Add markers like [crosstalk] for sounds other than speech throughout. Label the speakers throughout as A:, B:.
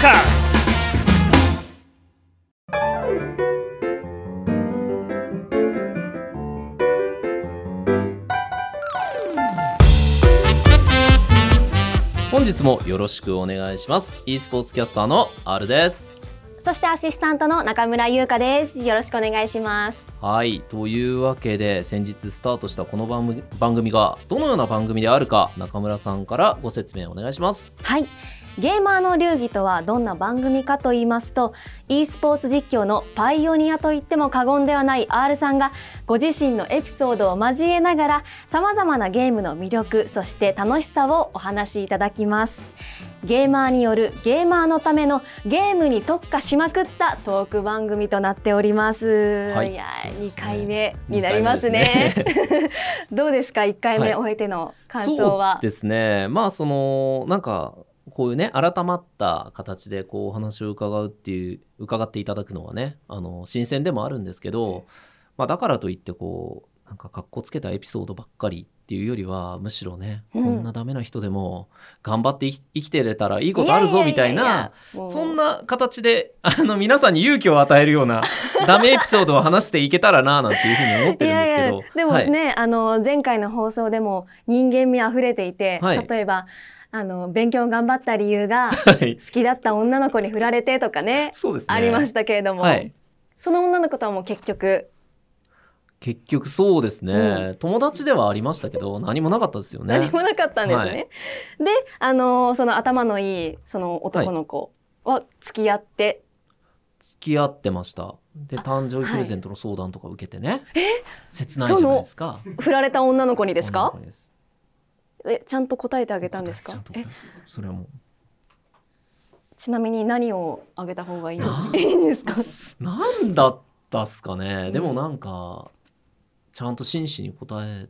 A: カス
B: 本日もよろしくお願いします e スポーツキャスターの R です
C: そしてアシスタントの中村優香です。よろしくお願いします。
B: はいというわけで先日スタートしたこの番組番組がどのような番組であるか中村さんからご説明お願いします
C: はい。ゲーマーの流儀とはどんな番組かと言いますと e スポーツ実況のパイオニアと言っても過言ではない R さんがご自身のエピソードを交えながらさまざまなゲームの魅力そして楽しさをお話しいただきます。ゲーマーによるゲーマーのためのゲームに特化しまくったトーク番組となっております、
B: はい。
C: いや2
B: そうですね。
C: 回目になりますね。
B: す [laughs]
C: どうですか？1回目
B: はい。
C: 終えての感想は、
B: そうですね。まあそのなんかこういうね改まった形でこうお話を伺うっていう伺っていただくのはねあの新鮮でもあるんですけど、まあ、だからといってこうなんかかっこつけたエピソードばっかりっていうよりはむしろね、
C: うん。
B: こんなダメな人でも頑張って生きてれたらいいことあるぞみたいなそんな形であの皆さんに勇気を与えるような [laughs] ダメエピソードを話していけたらななんていうふうに思ってるんですけど。
C: いやいやでも
B: はい。
C: ね、あの前回の放送でも人間味あふれていて、
B: はい。
C: 例えばあの勉強頑張った理由が
B: はい。
C: 好きだった女の子に振られてとかね
B: そうですね。
C: ありましたけれども、
B: はい。
C: その女の子とはもう結局？
B: 結局そうですね、
C: う
B: 友達ではありましたけど何もなかったですよね。
C: 何もなかったんですね。
B: はい。
C: であのその頭のいいその男の子は付き合って、
B: 付き合ってました。で
C: あ
B: 誕生日プレゼントの相談とか受けてね、切ないじゃないですか。
C: 振られた女の子にですか？
B: です
C: えちゃんと答えてあげたんですか？え
B: それはも
C: ちなみに何をあげた方がいい [laughs] いいんですか？
B: うなんだったっすかね、
C: うん。
B: でもなんかちゃんと真摯に答え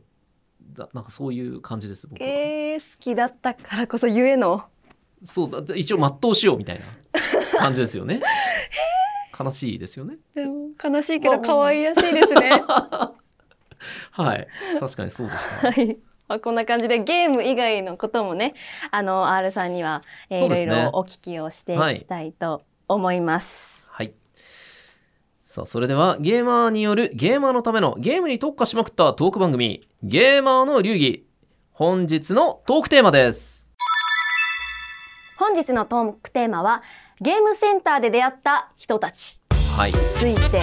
B: だなんかそういう感じです僕は、
C: えー、好きだったからこそゆえの？
B: そうだ一応全うしようみたいな感じですよね。[laughs] 悲しいですよね。
C: でも悲しいけど可愛らしいですね。[laughs]
B: はい。確かにそうでした。
C: はい。まあ、こんな感じでゲーム以外のこともね、あの R さんには、えいろいろお聞きをしていきたいと思います。
B: はい。さあ、それではゲーマーによるゲーマーのためのゲームに特化しまくったトーク番組、ゲーマーの流儀。本日のトークテーマです。
C: 本日のトークテーマはゲームセンターで出会った人たち
B: はい。
C: について、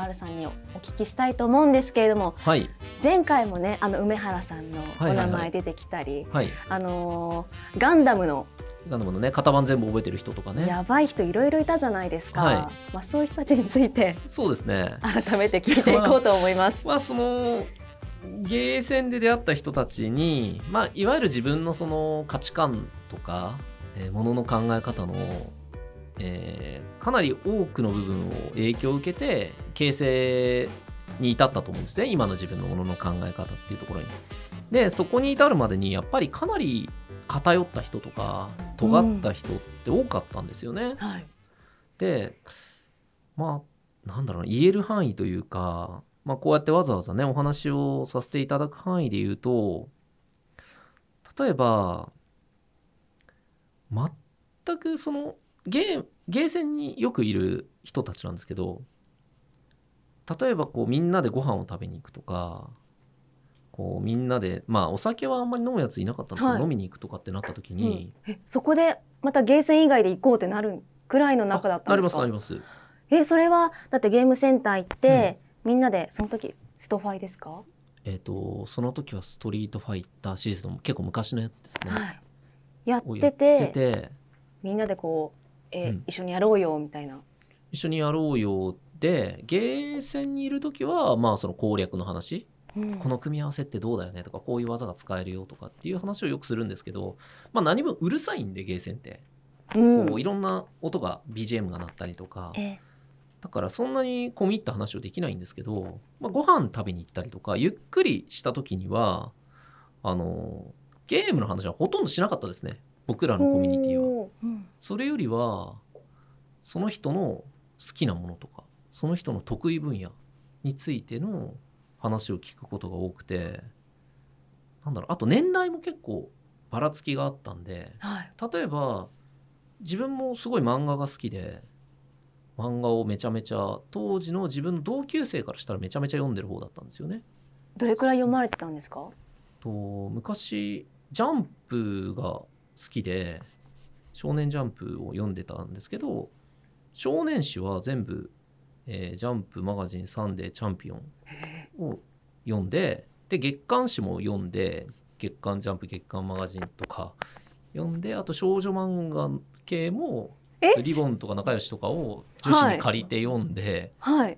C: R さんにお聞きしたいと思うんですけれども、
B: はい。
C: 前回もね、あの梅原さんのお
B: はいはいはい
C: 名前出てきたり、
B: はい。
C: あのーガンダムの
B: ガンダムのね、型番全部覚えてる人とかね。
C: やばい人いろいろいたじゃないですか。
B: はい
C: まあそういう人たちについて
B: そうですね。
C: 改めて聞いていこうと思います。[laughs]
B: まあ、その、ゲーセンで出会った人たちに、まあ、いわゆる自分のその価値観とか、えー、ものの考え方の、えーかなり多くの部分を影響を受けて形成に至ったと思うんですね今の自分のものの考え方っていうところに。でそこに至るまでにやっぱりかなり偏った人とか尖った人って多かったんですよね。
C: はい。
B: でまあなんだろうな言える範囲というか、まあ、こうやってわざわざねお話をさせていただく範囲で言うと例えば全くそのゲーゲーセンによくいる人たちなんですけど例えばこうみんなでご飯を食べに行くとかこうみんなでまあお酒はあんまり飲むやついなかったんですけど、
C: はい。
B: 飲みに行くとかってなった時に、
C: えそこでまたゲーセン以外で行こうってなるくらいの中だったんでか？
B: ますすなります。
C: えそれはだってゲームセンター行って、みんなでその時ストファイですか、
B: えっ、とその時はストリートファイターシリーズの結構昔のやつですね。
C: はい、やっててみんなでこう、えー
B: うん。
C: 一緒にやろうよみたいな。
B: 一緒にやろうよでゲーセンにいる時はまあその攻略の話、
C: うん。
B: この組み合わせってどうだよねとかこういう技が使えるよとかっていう話をよくするんですけど、まあ、何分うるさいんでゲーセンって、
C: うん。
B: こういろんな音が BGM が鳴ったりとか。
C: え
B: だからそんなに込み入った話をできないんですけど、まあ、ご飯食べに行ったりとかゆっくりした時にはあのゲームの話はほとんどしなかったですね。僕らのコミュニティは。それよりはその人の好きなものとかその人の得意分野についての話を聞くことが多くてなんだろうあと年代も結構ばらつきがあったんで
C: はい。
B: 例えば自分もすごい漫画が好きで漫画をめちゃめちゃ当時の自分の同級生からしたらめちゃめちゃ読んでる方だったんですよね。
C: どれくらい読まれてたんですか？
B: と昔ジャンプが好きで少年ジャンプを読んでたんですけど少年誌は全部、えージャンプマガジンサンデーチャンピオンを読んでで月刊誌も読んで月刊ジャンプ月刊マガジンとか読んであと少女漫画系も
C: え？
B: リボンとか仲良しとかを女子に借りて読んで、
C: はい。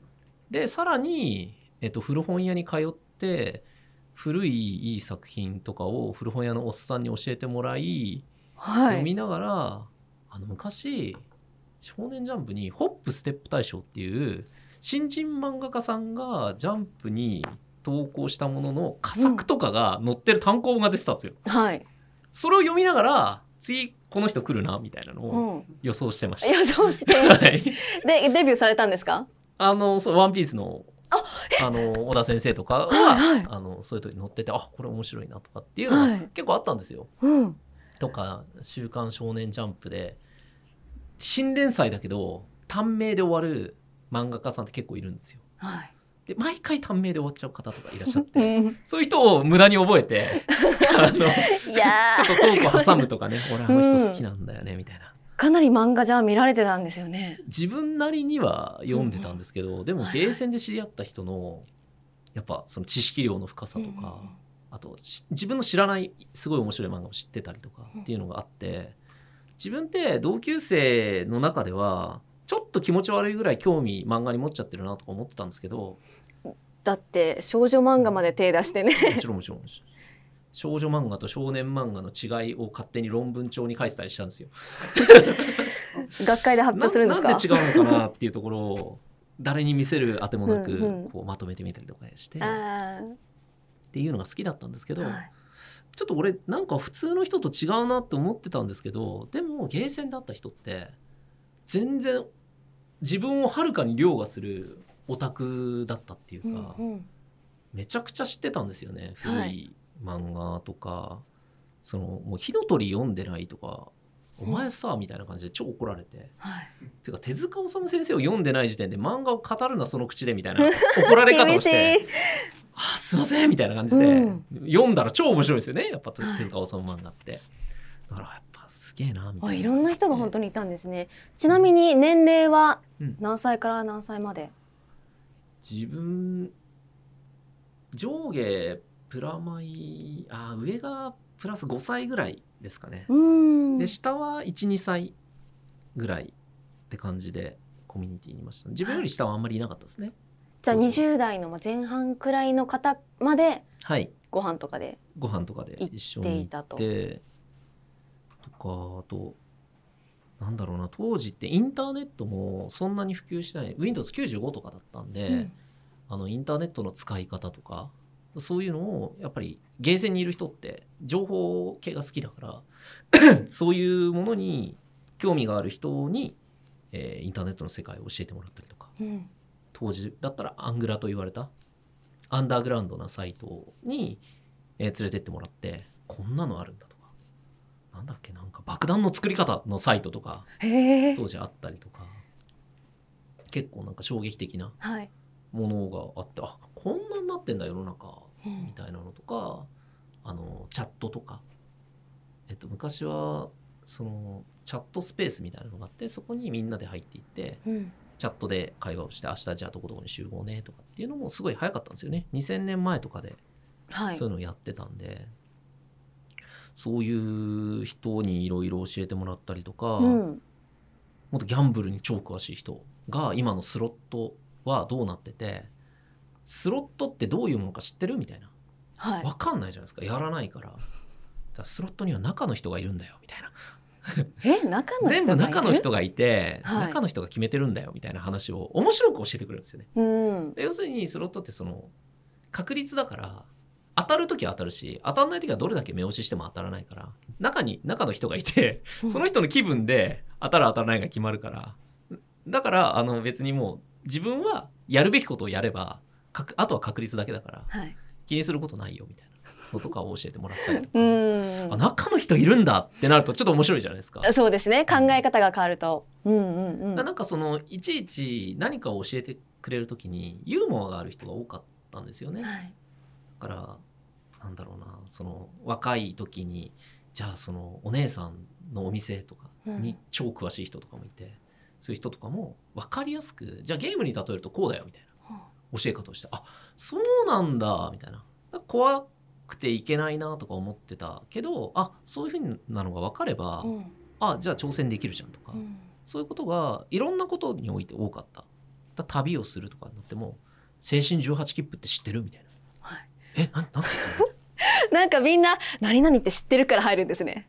B: でさらに、えっと、古本屋に通って古いいい作品とかを古本屋のおっさんに教えてもらい読みながらあの昔「少年ジャンプ」に「ホップステップ大賞」っていう新人漫画家さんがジャンプに投稿したものの佳作とかが載ってる単行本が出てたんですよ。
C: はい、
B: それを読みながら次この人来るなみたいなの
C: う
B: を
C: ん、
B: 予想してました。
C: 予想して。[laughs]
B: はい。
C: でデビューされたんですか？
B: あの、そう、ワンピースの、
C: あ
B: あの、小田先生とかは、
C: はいはい。
B: あの、そういう時に載ってて、あ、これ面白いなとかっていうのが
C: はい。
B: 結構あったんですよ。
C: うん
B: とか、週刊少年ジャンプで、新連載だけど、短命で終わる漫画家さんって結構いるんですよ。
C: はい。
B: で、毎回短命で終わっちゃう方とかいらっしゃっ
C: う
B: て、
C: ん。
B: そういう人を無駄に覚えて、あの、[laughs] ちょっとトークを挟むとかね、俺あの人好きなんだよね、みたいな。
C: ーかなり漫画じゃあ見られてたんですよね。
B: 自分なりには読んでたんですけど、でも
C: はいはい。
B: ゲーセンで知り合った人のやっぱその知識量の深さとか、
C: うん
B: あとし自分の知らないすごい面白い漫画を知ってたりとかっていうのがあって自分って同級生の中ではちょっと気持ち悪いぐらい興味漫画に持っちゃってるなとか思ってたんですけど
C: だって少女漫画まで手出してね。
B: もちろんもちろん少女漫画と少年漫画の違いを勝手に論文帳に書いてたりしたんですよ。
C: 学会で発表するんですか？
B: ななんで違うのかなっていうところを誰に見せるあてもなく
C: うんうん。
B: こうまとめてみたりとかしてっ
C: あ
B: ていうのが好きだったんですけど、
C: ーはい。
B: ちょっと俺なんか普通の人と違うなって思ってたんですけどでもゲーセンだった人って全然自分をはるかに凌駕するオタクだったっていうか、
C: うんうん。
B: めちゃくちゃ知ってたんですよね
C: はい。
B: 古い漫画とか、そのもう火の鳥読んでないとかお前さみたいな感じで超怒られて。
C: はい。
B: てか手塚治虫先生を読んでない時点で漫画を語るなその口でみたいな怒られ方をし
C: 厳
B: て [laughs]
C: しい「
B: あすいません」みたいな感じで、
C: うん。
B: 読んだら超面白いですよね。やっぱ手塚治虫漫画って。だからやっぱすげえなみたいな。
C: あいろんな人が本当にいたんですね。ちなみに年齢は
B: うん。
C: 何歳から何歳まで？
B: 自分上下プラマイあ上がプラス5歳ぐらいですかね。で下は12歳ぐらいって感じでコミュニティにいました。自分より下はあんまりいなかったですね。
C: じゃあ20代の前半くらいの方まで
B: はい。
C: ご飯とかで
B: ご飯とかで一緒に行ってとかあとなんだろうな当時ってインターネットもそんなに普及してない。Windows95 とかだったんで、
C: うん。
B: あのインターネットの使い方とかそういうのをやっぱりゲーセンにいる人って情報系が好きだから [coughs] そういうものに興味がある人に、えーインターネットの世界を教えてもらったりとか。
C: うん
B: 当時だったらアングラと言われたアンダーグラウンドなサイトに、えー連れてってもらってこんなのあるんだとか。なんだっけなんか爆弾の作り方のサイトとか当時あったりとか。結構なんか衝撃的な
C: はい。
B: ものがあってあこんなになってんだ世の中
C: うん。
B: みたいなのとかあのチャットとか、えっと、昔はそのチャットスペースみたいなのがあってそこにみんなで入っていって
C: うん
B: チャットで会話をして明日じゃあどこどこに集合ねとかっていうのもすごい早かったんですよね。2000年前とかで
C: はい。
B: そういうのをやってたんで、そういう人にいろいろ教えてもらったりとか、
C: うん。
B: もっとギャンブルに超詳しい人が今のスロットはどうなっててスロットってどういうものか知ってるみたいな。
C: はい。
B: 分かんないじゃないですか。やらないから。だからスロットには中の人がいるんだよみたいな [laughs]
C: え中の
B: 全部中の人がいて、
C: はい。
B: 中の人が決めてるんだよみたいな話を面白く教えてくれるんですよね。
C: うん。
B: で要するにスロットってその確率だから当たる時は当たるし当たらない時はどれだけ目押ししても当たらないから中に中の人がいてその人の気分で当たる当たらないが決まるから。だからあの別にもう自分はやるべきことをやればあとは確率だけだから
C: はい。
B: 気にすることないよみたいのとかを教えてもらったりとか、
C: うん。
B: あ中の人いるんだってなるとちょっと面白いじゃないですか。
C: そうですね。考え方が変わると。うんうんうん。
B: なんかそのいちいち何かを教えてくれる時にユーモアがある人が多かったんですよね。
C: はい。
B: だからなんだろうなその若い時にじゃあそのお姉さんのお店とかに超詳しい人とかもいて、そういう人とかも分かりやすくじゃあゲームに例えるとこうだよみたいな教え方をしてあそうなんだみたいな。怖くていけないなとか思ってたけどあそういうふうなのが分かれば、
C: うん
B: あじゃあ挑戦できるじゃんとか、
C: うん
B: そういうことがいろんなことにおいて多かった。だ旅をするとかになっても青春18切符って知ってるみたいな。
C: はい
B: え、な、なんすか
C: なんかみんな何々って知ってるから入るんですね。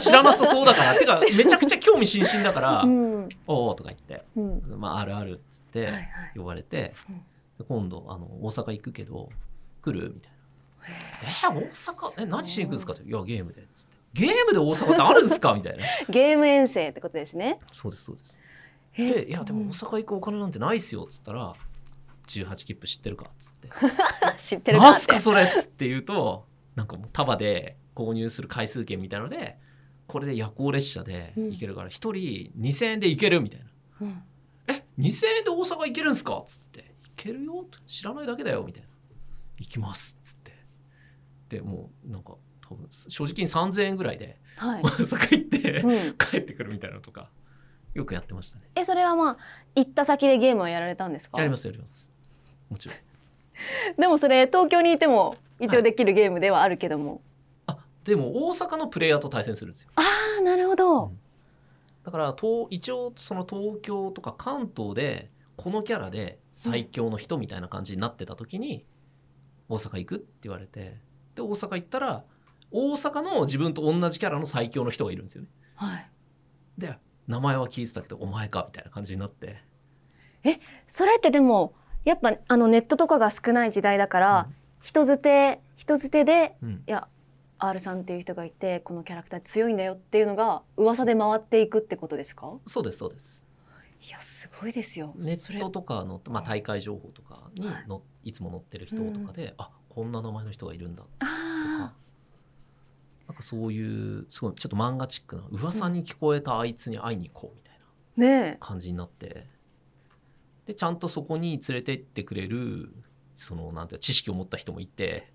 B: 知らなさそうだから。てか、[laughs] めちゃくちゃ興味津々だから、
C: うん
B: おおとか言って、
C: うん
B: まあ、あるあるっつって
C: はいはい
B: 呼ばれて、
C: うん
B: で今度、あの、大阪行くけど、来る？みたいな。えー、大阪、え、何しに行くんですかって。いや、ゲームで。つって。ゲームで大阪ってあるんですか？[laughs] みたいな。
C: ゲーム遠征ってことですね。
B: そうです、そうです。
C: え
B: で、いや、でも大阪行くお金なんてないっすよ。っつったら、18切符知ってるかっつって。[laughs]
C: 知ってるか
B: すか。それっつって言うとなんかもう束で購入する回数券みたいのでこれで夜行列車で行けるから1人2,000円で行けるみたいな
C: うん「
B: え2,000円で大阪行けるんすか?」っつって「行けるよ」知らないだけだよ」みたいな「行きます」っつってでもうなんか多分正直に3,000円ぐらいで
C: はい [laughs]
B: 大。阪行って
C: うん [laughs]
B: 帰ってくるみたいなのとかよくやってましたね
C: えそれはまあ行った先でゲームをやられたんですか？
B: やりますやりますもちろん [laughs]
C: でもそれ東京にいても一応できるゲームではあるけども。
B: あでも大阪のプレイヤーと対戦するんですよ
C: ああなるほど。
B: だから東一応その東京とか関東でこのキャラで最強の人みたいな感じになってた時に大阪行くって言われてで大阪行ったら大阪の自分と同じキャラの最強の人がいるんですよね。
C: はい。
B: で名前は聞いてたけどお前かみたいな感じになって。
C: それってでもやっぱあのネットとかが少ない時代だから、人づて人づてで
B: うん。うん
C: いや R さんっていう人がいてこのキャラクター強いんだよっていうのが噂で回っていくってことですか？
B: そうですそうです。
C: いやすごいですよ。
B: ネットとかの、まあ、大会情報とかに
C: はい。
B: の、い、つも載ってる人とかで、あこんな名前の人がいるんだとか。
C: あ
B: なんかそういうすごいちょっと漫画チックな噂に聞こえたあいつに会いに行こうみたいな感じになって。でちゃんとそこに連れてってくれるそのなんて知識を持った人もいて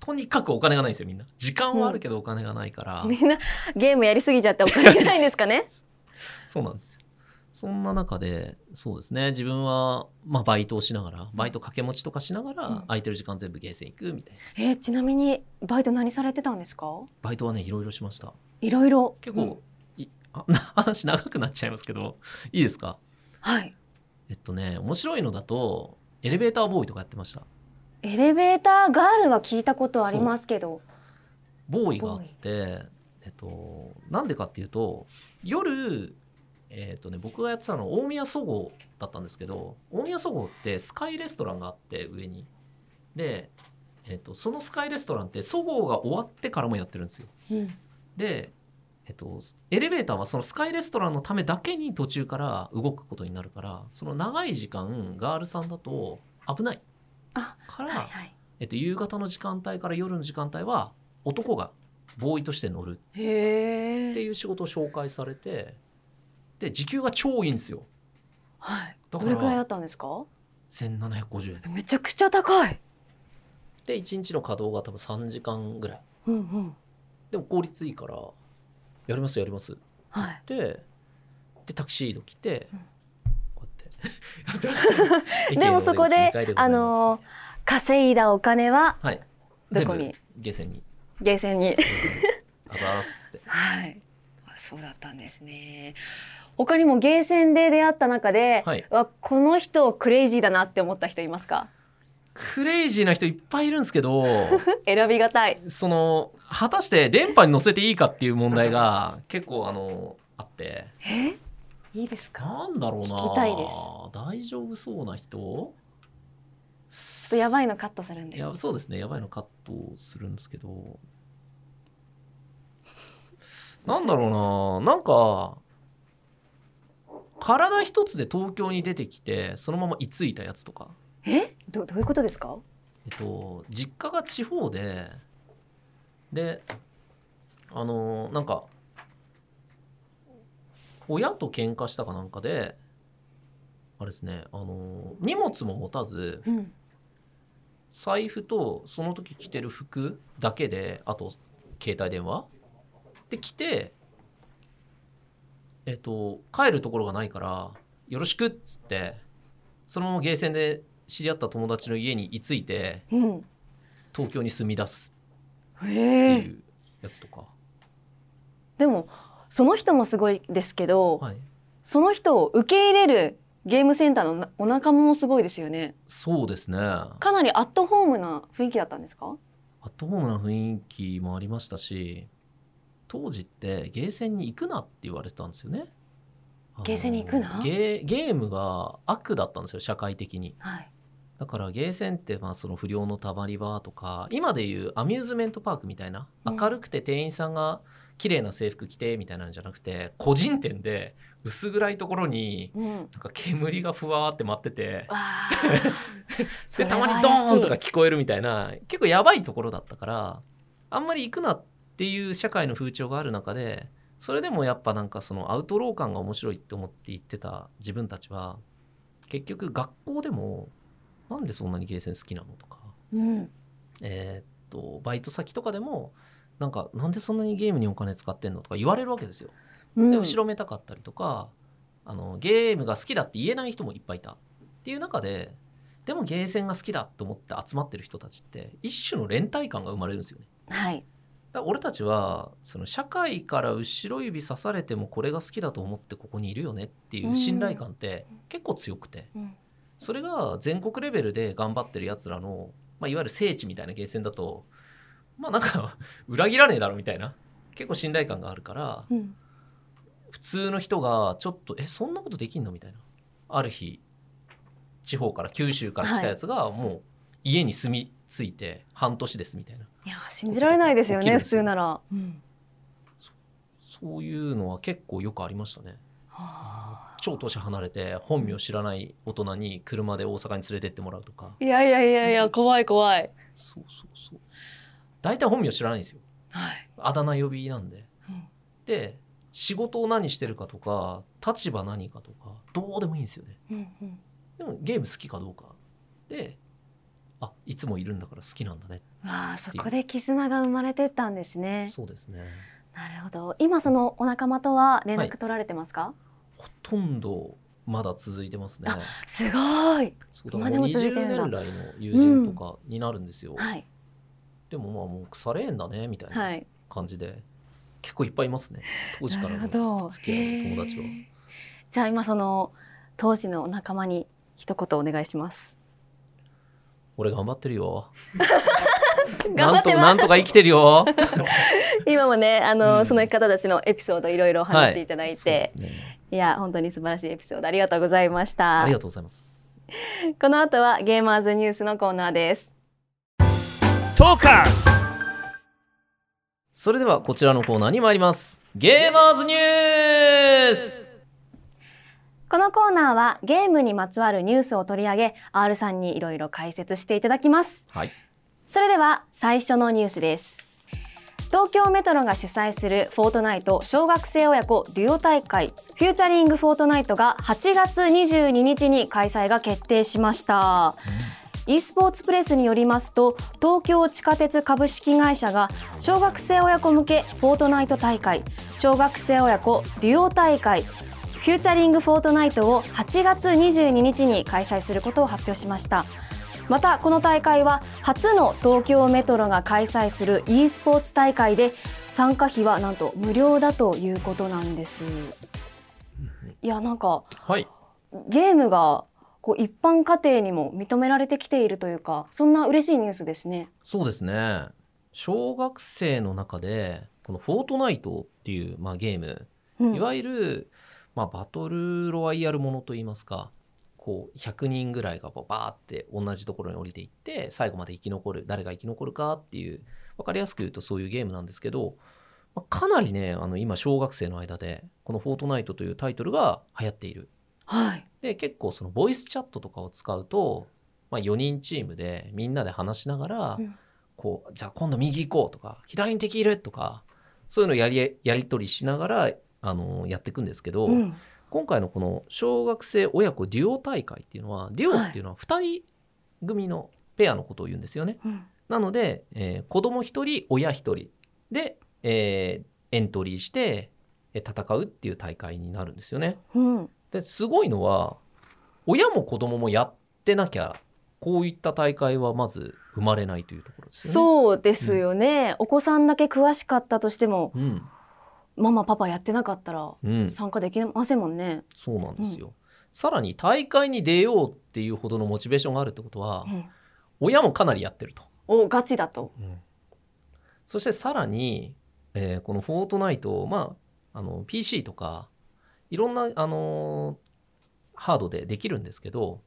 B: とにかくお金がないんですよみんな。時間はあるけどお金がないから、
C: えみんなゲームやりすぎちゃってお金がないんですかね？[laughs]
B: そうなんですよそんな中でそうですね。自分は、まあ、バイトをしながらバイト掛け持ちとかしながら、
C: うん。
B: 空いてる時間全部ゲーセン行くみたいな。
C: えーちなみにバイト何されてたんですか？
B: バイトはねいろいろしました。
C: いろいろ。
B: 結構、いあ [laughs] 話長くなっちゃいますけどいいですか？
C: はい。
B: えっとね面白いのだとエレベーターボーイとかやってました。
C: エレベーターガールは聞いたことありますけど。
B: ボーイがあって、えっと、なんでかっていうと夜、えっとね、僕がやってたのは大宮そごうだったんですけど大宮そごうってスカイレストランがあって上に。で、えっと、そのスカイレストランってそごうが終わってからもやってるんですよ。
C: うん。
B: で、えっと、エレベーターはそのスカイレストランのためだけに途中から動くことになるからその長い時間ガールさんだと危ない。
C: あ
B: から、
C: はいはい。
B: えっと、夕方の時間帯から夜の時間帯は男がボーイとして乗るっていう仕事を紹介されてで時給が超いいんですよ。
C: はい。どれくらいだったんですか
B: ？1750円。
C: めちゃくちゃ高い。
B: で1日の稼働が多分3時間ぐらい。
C: うんうん。
B: でも効率いいからやりますやります。
C: はい。
B: ででタクシード来て、
C: うん。
B: こうやって。[laughs]
C: でもそこであのー稼いだお金は
B: はい。
C: どこに？
B: ゲーセンに。
C: ゲーセンに
B: あざーすって。[laughs]
C: はい。あそうだったんですね他にもゲーセンで出会った中で、
B: はい。
C: わこの人クレイジーだなって思った人いますか？
B: クレイジーな人いっぱいいるんですけど [laughs]
C: 選びがたい。
B: その果たして電波に乗せていいかっていう問題が結構あのあって。
C: え？いいですか？
B: なんだろうな。
C: 聞きたいです。
B: 大丈夫そうな人？
C: ちょっとやばいのカットするんで。
B: いやそうですね。やばいのカットするんですけど。なんだろうな。なんか体一つで東京に出てきてそのまま居ついたやつとか。
C: え？どどういうことですか？
B: えっと実家が地方でであのなんか親と喧嘩したかなんかであれですねあの荷物も持たず
C: うん。
B: 財布とその時着てる服だけであと携帯電話で来てえっと帰るところがないからよろしくっつってそのままゲーセンで知り合った友達の家に居ついて
C: うん。
B: 東京に住み出す
C: へ
B: って
C: え
B: いうやつとか、
C: でもその人もすごいですけど、
B: はい、
C: その人を受け入れるゲームセンターのなお仲間もすごいですよね。
B: そうですね。ア
C: かなりアットホームな雰囲気だったんですか？
B: ットホームな雰囲気もありましたし当時ってゲーセンに行くなって言われてたんですよね。
C: ゲーセンに行くな？
B: ゲーゲームが悪だったんですよ社会的に。
C: はい。
B: だからゲーセンってまあその不良のたまり場とか今でいうアミューズメントパークみたいな
C: うん。
B: 明るくて店員さんが綺麗な制服着てみたいなんじゃなくて個人店で薄暗いところに
C: うん。
B: なんか煙がふわーって舞ってて。
C: わあ。そ [laughs]
B: でたまにドーンとか聞こえるみたいな結構やばいところだったからあんまり行くなっていう社会の風潮がある中でそれでもやっぱなんかそのアウトロー感が面白いって思って言ってた自分たちは結局学校でもなんでそんなにゲーセン好きなのとか、
C: うん
B: えーっとバイト先とかでもなんかなんでそんなにゲームにお金使ってんのとか言われるわけですよ。
C: うん
B: で後ろめたかったりとかあのゲームが好きだって言えない人もいっぱいいたっていう中ででもゲーセンが好きだと思って集まってる人たちって一種の連帯感が生まれるんですよね。
C: はい
B: だ俺たちはその社会から後ろ指さされてもこれが好きだと思ってここにいるよねっていう信頼感って結構強くて
C: うん。
B: それが全国レベルで頑張ってるやつらの、まあ、いわゆる聖地みたいなゲーセンだとまあなんか [laughs] 裏切らねえだろみたいな結構信頼感があるから
C: うん。
B: 普通の人がちょっとえそんなことできんのみたいな。ある日地方から九州から来たやつがもう家に住み着いて半年ですみたいな。い
C: や信じられないですよね普通なら、うん。
B: そういうのは結構よくありましたね。
C: はあ
B: 超年離れて本名知らない大人に車で大阪に連れてってもらうとか。
C: いやいやいやいや怖い怖い。
B: そうそうそう。大体本名知らないんですよ。
C: はい、
B: あだ名呼びなんで。
C: うん。
B: で仕事を何してるかとか立場何かとかどうでもいいんですよね。
C: うんうん。
B: でもゲーム好きかどうか。であいつもいるんだから好きなんだね。
C: わあそこで絆が生まれてったんですね。
B: そうですね。
C: なるほど。今そのお仲間とは連
B: はい
C: 絡取られてますか、
B: ほとんどまだ続いてますね。
C: あすごい。
B: そ
C: 今でも続いて
B: 20
C: る
B: 年来の友人とかになるんですよ、
C: はい。
B: でもまあもう腐れ縁だねみたい
C: は
B: ない。感じで、結構いっぱいいますね。当時か
C: な
B: らの付き合いの友達は。
C: じゃあ今その当時のお仲間に一言お願いします
B: 俺頑張ってるよ。[laughs]
C: 頑
B: なんと
C: 張ってま
B: なんとか生きてるよ。[laughs]
C: 今もねあの、
B: うん。
C: その方たちのエピソードいろいろお話しいただいて、
B: ですね。
C: い、や本当に素晴らしいエピソードありがとうございました
B: ありがとうございます。
C: この後はゲーマーズニュースのコーナーです。
A: トーカーズ。
B: それではこちらのコーナーに参ります。ゲーマーズニュース
C: このコーナーはゲームにまつわるニュースを取り上げ R さんにいろいろ解説していただきます。
B: はい。
C: それでは最初のニュースです。東京メトロが主催するフォートナイト小学生親子デュオ大会フューチャリングフォートナイトが8月22日に開催が決定しました。e スポーツプレスによりますと東京地下鉄株式会社が小学生親子向けフォートナイト大会小学生親子デュオ大会フューチャリングフォートナイトを8月22日に開催することを発表しました。またこの大会は初の東京メトロが開催する e スポーツ大会で参加費はなんと無料だということなんです。いやなんか
B: はい。
C: ゲームがこう一般家庭にも認められてきているというかそんな嬉しいニュースですね。
B: そうですね。小学生の中でこの「フォートナイト」っていう、まあ、ゲーム
C: うん。
B: いわゆる、まあ、バトルロワイヤルものといいますかこう100人ぐらいがバーって同じところに降りていって最後まで生き残る誰が生き残るかっていう分かりやすく言うとそういうゲームなんですけど、まあかなりねあの今小学生の間でこの「フォートナイト」というタイトルが流行っている。
C: はい。
B: で結構そのボイスチャットとかを使うと、まあ、4人チームでみんなで話しながら、
C: うん
B: こうじゃあ今度右行こうとか左に敵いるとかそういうのをやりやり取りしながらあのやっていくんですけど、
C: うん
B: 今回のこの小学生親子デュオ大会っていうのはデュオっていうのは2人組のペアのことを言うんですよね。
C: うん
B: なので、えー子供1人親1人で、えーエントリーしてえー戦うっていう大会になるんですよね。
C: うん
B: ですごいのは親も子供もやってなきゃこういった大会はまず生まれないというところですよね。
C: そうですよね、お子さんだけ詳しかったとしても
B: うん
C: ママパパやってなかったら
B: うん、
C: 参加できませんもんね。
B: そうなんですよ。さらに大会に出ようっていうほどのモチベーションがあるってことは、
C: うん
B: 親もかなりやってると。
C: おガチだと。
B: そしてさらに、えーこのフォートナイト、まあ、あの PC とかいろんな、あのーハードでできるんですけど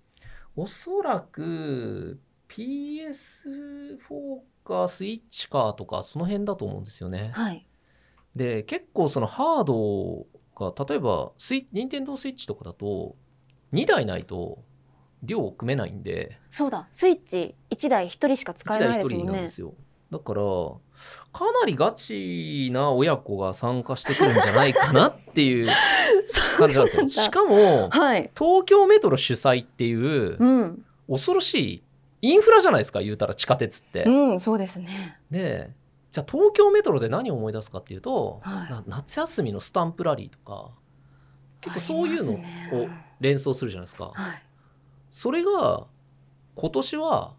B: おそらく PS4 かスイッチかとかその辺だと思うんですよね。
C: はい。
B: で結構そのハードが例えばスイ任天堂スイッチとかだと2台ないと量を組めないんで
C: そうだスイッチ一台一人しか使
B: 1
C: えな
B: 台1
C: いですもんね
B: 人なんで。すよだからかなりガチな親子が参加してくるんじゃないかなっていう [laughs] 感じなんですよしかも
C: はい。
B: 東京メトロ主催っていう
C: うん
B: 恐ろしいインフラじゃないですか言うたら地下鉄って。
C: うんそうですね。
B: でじゃあ東京メトロで何を思い出すかっていうと、
C: はい
B: な夏休みのスタンプラリーとか結構そういうのを連想するじゃないですか。
C: はい。
B: それが今年は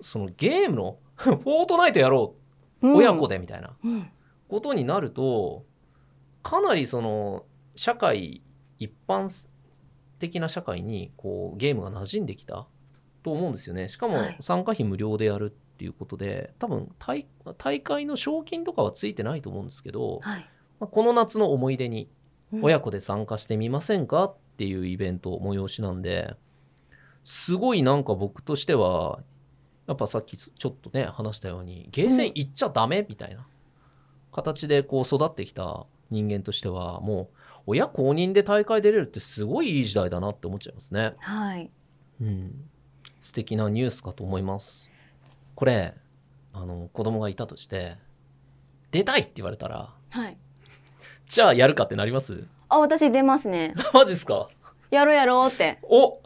B: そのゲームのフォートナイトやろう、
C: うん
B: 親子。でみたいな
C: うん
B: ことになるとかなりその社会一般的な社会にこうゲームが馴染んできたと思うんですよねしかも
C: はい
B: 参加費無料でやるっていうことで多分大大会の賞金とかはついてないと思うんですけど、
C: はい。
B: まあこの夏の思い出に
C: うん
B: 親子で参加してみませんかっていうイベント催しなんですごいなんか僕としてはやっぱさっきちょっとね話したようにゲーセン行っちゃダメみたいな形でこう育ってきた人間としてはもう親公認で大会出れるってすごいいい時代だなって思っちゃいますね。
C: はい。
B: うん、素敵なニュースかと思います。これあの子供がいたとして出たいって言われたら
C: はい。
B: じゃあやるかってなります？
C: あ私出ますね。[laughs]
B: マジっすか？
C: やろうやろうって。
B: お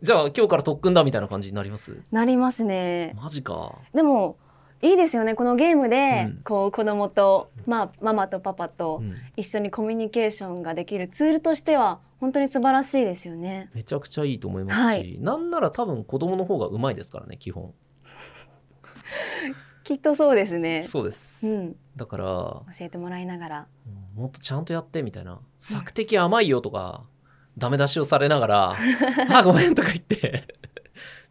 B: じゃあ今日から特訓だみたいな感じになります？
C: なりますね。
B: マジか。
C: でもいいですよね。このゲームで、
B: うん。
C: こう子供とまあママとパパと
B: うん。
C: 一緒にコミュニケーションができるツールとしては本当に素晴らしいですよね。
B: めちゃくちゃいいと思いますし、
C: はい。
B: なんなら多分子供の方がうまいですからね基本
C: きっとそうですね。
B: そうです、
C: うん、
B: だから
C: 教えてもらいながら。
B: もっとちゃんとやってみたいな。索敵甘いよとかダメ出しをされながら [laughs] あごめんとか言って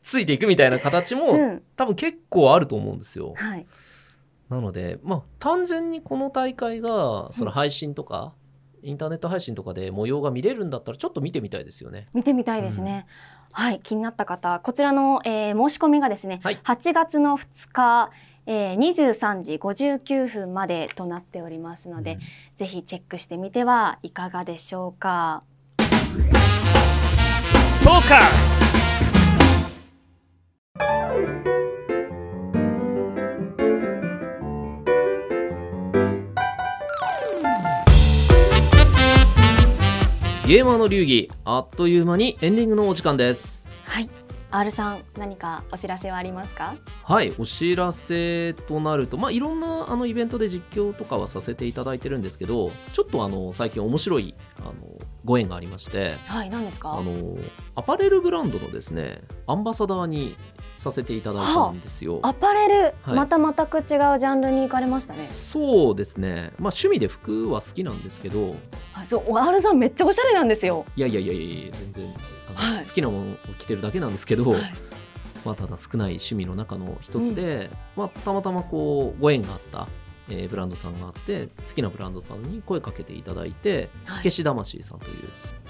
B: ついていくみたいな形も、
C: うん、
B: 多分結構あると思うんですよ。
C: はい。
B: なのでまあ単純にこの大会がその配信とか、インターネット配信とかで模様が見れるんだったらちょっと見てみたいですよね。
C: 見てみたいですね。はい、気になった方、こちらの、えー申し込みがですね、
B: はい。
C: 8月の2日、えー、23時59分までとなっておりますので、
B: うん。
C: ぜひチェックしてみてはいかがでしょうか。
A: トーカス
B: ゲーマーの流儀あっという間にエンディングのお時間です。
C: はい、R さん、何かお知らせはありますか？
B: はいお知らせとなるとまあいろんなあのイベントで実況とかはさせていただいてるんですけどちょっとあの最近面白いあのご縁がありまして
C: はい、何ですか？
B: あのアパレルブランドのですねアンバサダーにさせていただいたんですよ。
C: アパレル、
B: はい
C: また全く違うジャンルに行かれましたね。
B: そうですねまあ趣味で服は好きなんですけど
C: はい、そう、R さんめっちゃおしゃれなんですよ。
B: いやいやいやいや全然
C: はい。
B: 好きなものを着てるだけなんですけど、
C: はい。
B: まあ、ただ少ない趣味の中の一つで、まあ、たまたまこうご縁があった、えーブランドさんがあって好きなブランドさんに声かけていただいて
C: はい。
B: 火消し魂さんとい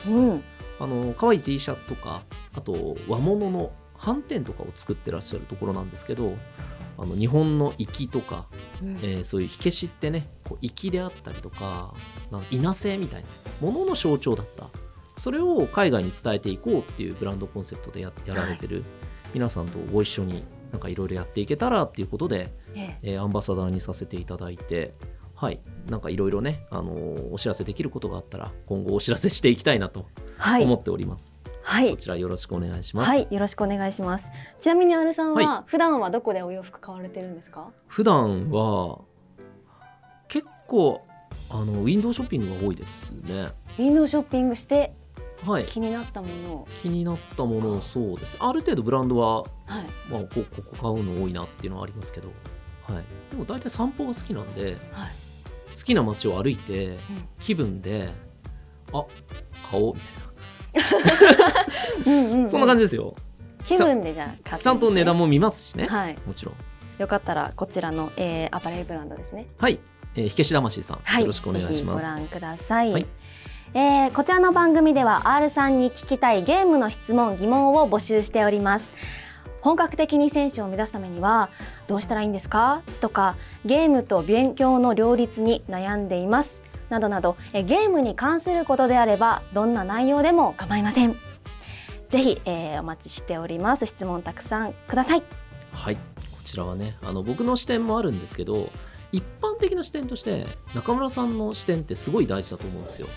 B: う
C: うん、
B: あの可愛い T シャツとかあと和物の斑点とかを作ってらっしゃるところなんですけどあの日本の粋とか、
C: うん。
B: えーそういう火消しってねこう粋であったりとかなんか稲製みたいなものの象徴だったそれを海外に伝えていこうっていうブランドコンセプトでややられてる。皆さんとご一緒になんかいろいろやっていけたらっていうことで
C: え
B: え。ーアンバサダーにさせていただいてはい。なんかいろいろね、あのーお知らせできることがあったら今後お知らせしていきたいなと
C: はい。
B: 思っております、
C: はい。
B: こちらよろしくお願いします、
C: はい、よろしくお願いします。ちなみにアルさんは、
B: は
C: 普段はどこでお洋服買われてるんですか？
B: 普段は結構あのウィンドウショッピングが多いですね。
C: ウィンドウショッピングして
B: はい。
C: 気になったものを、
B: 気になったものをそうです。ある程度ブランドは、
C: はい、
B: まあ、こここ買うの多いなっていうのはありますけど、はい、でも大体散歩が好きなんで
C: はい、
B: 好きな街を歩いて気分であ買おうみたい [laughs]
C: うんうん、
B: なそんな感
C: じ。
B: じですよ。
C: 気分でじゃあね
B: ちゃんと値段も見ますしね、
C: はい、
B: もちろん。
C: よかったらこちらの、えー、アパレルブランドですね。
B: はい、えー、火消し魂さん、
C: はい、
B: よろしくお願いします。
C: 覧ください。
B: はい
C: えーこちらの番組では R さんに聞きたいゲームの質問疑問を募集しております。本格的に選手を目指すためにはどうしたらいいんですか？とかゲームと勉強の両立に悩んでいます。などなどえゲームに関することであればどんな内容でも構いません。ぜひ、えーお待ちしております。質問たくさんください。
B: はい。こちらはねあの僕の視点もあるんですけど一般的な視点として中村さんの視点ってすごい大事だと思うんですよ。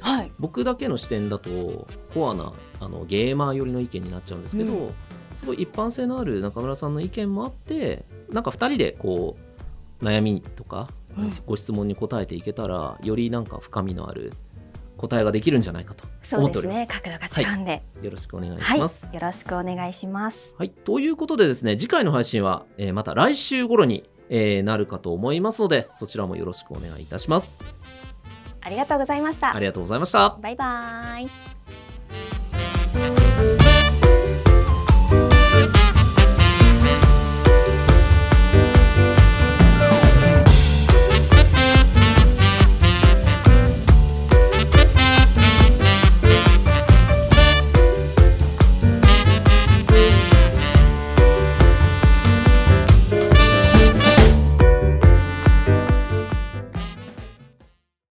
C: はい。
B: 僕だけの視点だとコアなあのゲーマー寄りの意見になっちゃうんですけど、
C: う
B: すごい一般性のある中村さんの意見もあってなんか2人でこう悩みとか、
C: うん
B: ご質問に答えていけたらよりなんか深みのある答えができるんじゃないかと思っております。
C: ね。角度が違うんで。
B: よろしくお願い
C: はい、
B: します。
C: よろしくお願いします。
B: はい、ということでですね次回の配信は、えーまた来週頃に、えーなるかと思いますのでそちらもよろしくお願いいたします。
C: ありがとうございました
B: ありがとうございました。
C: バイバイ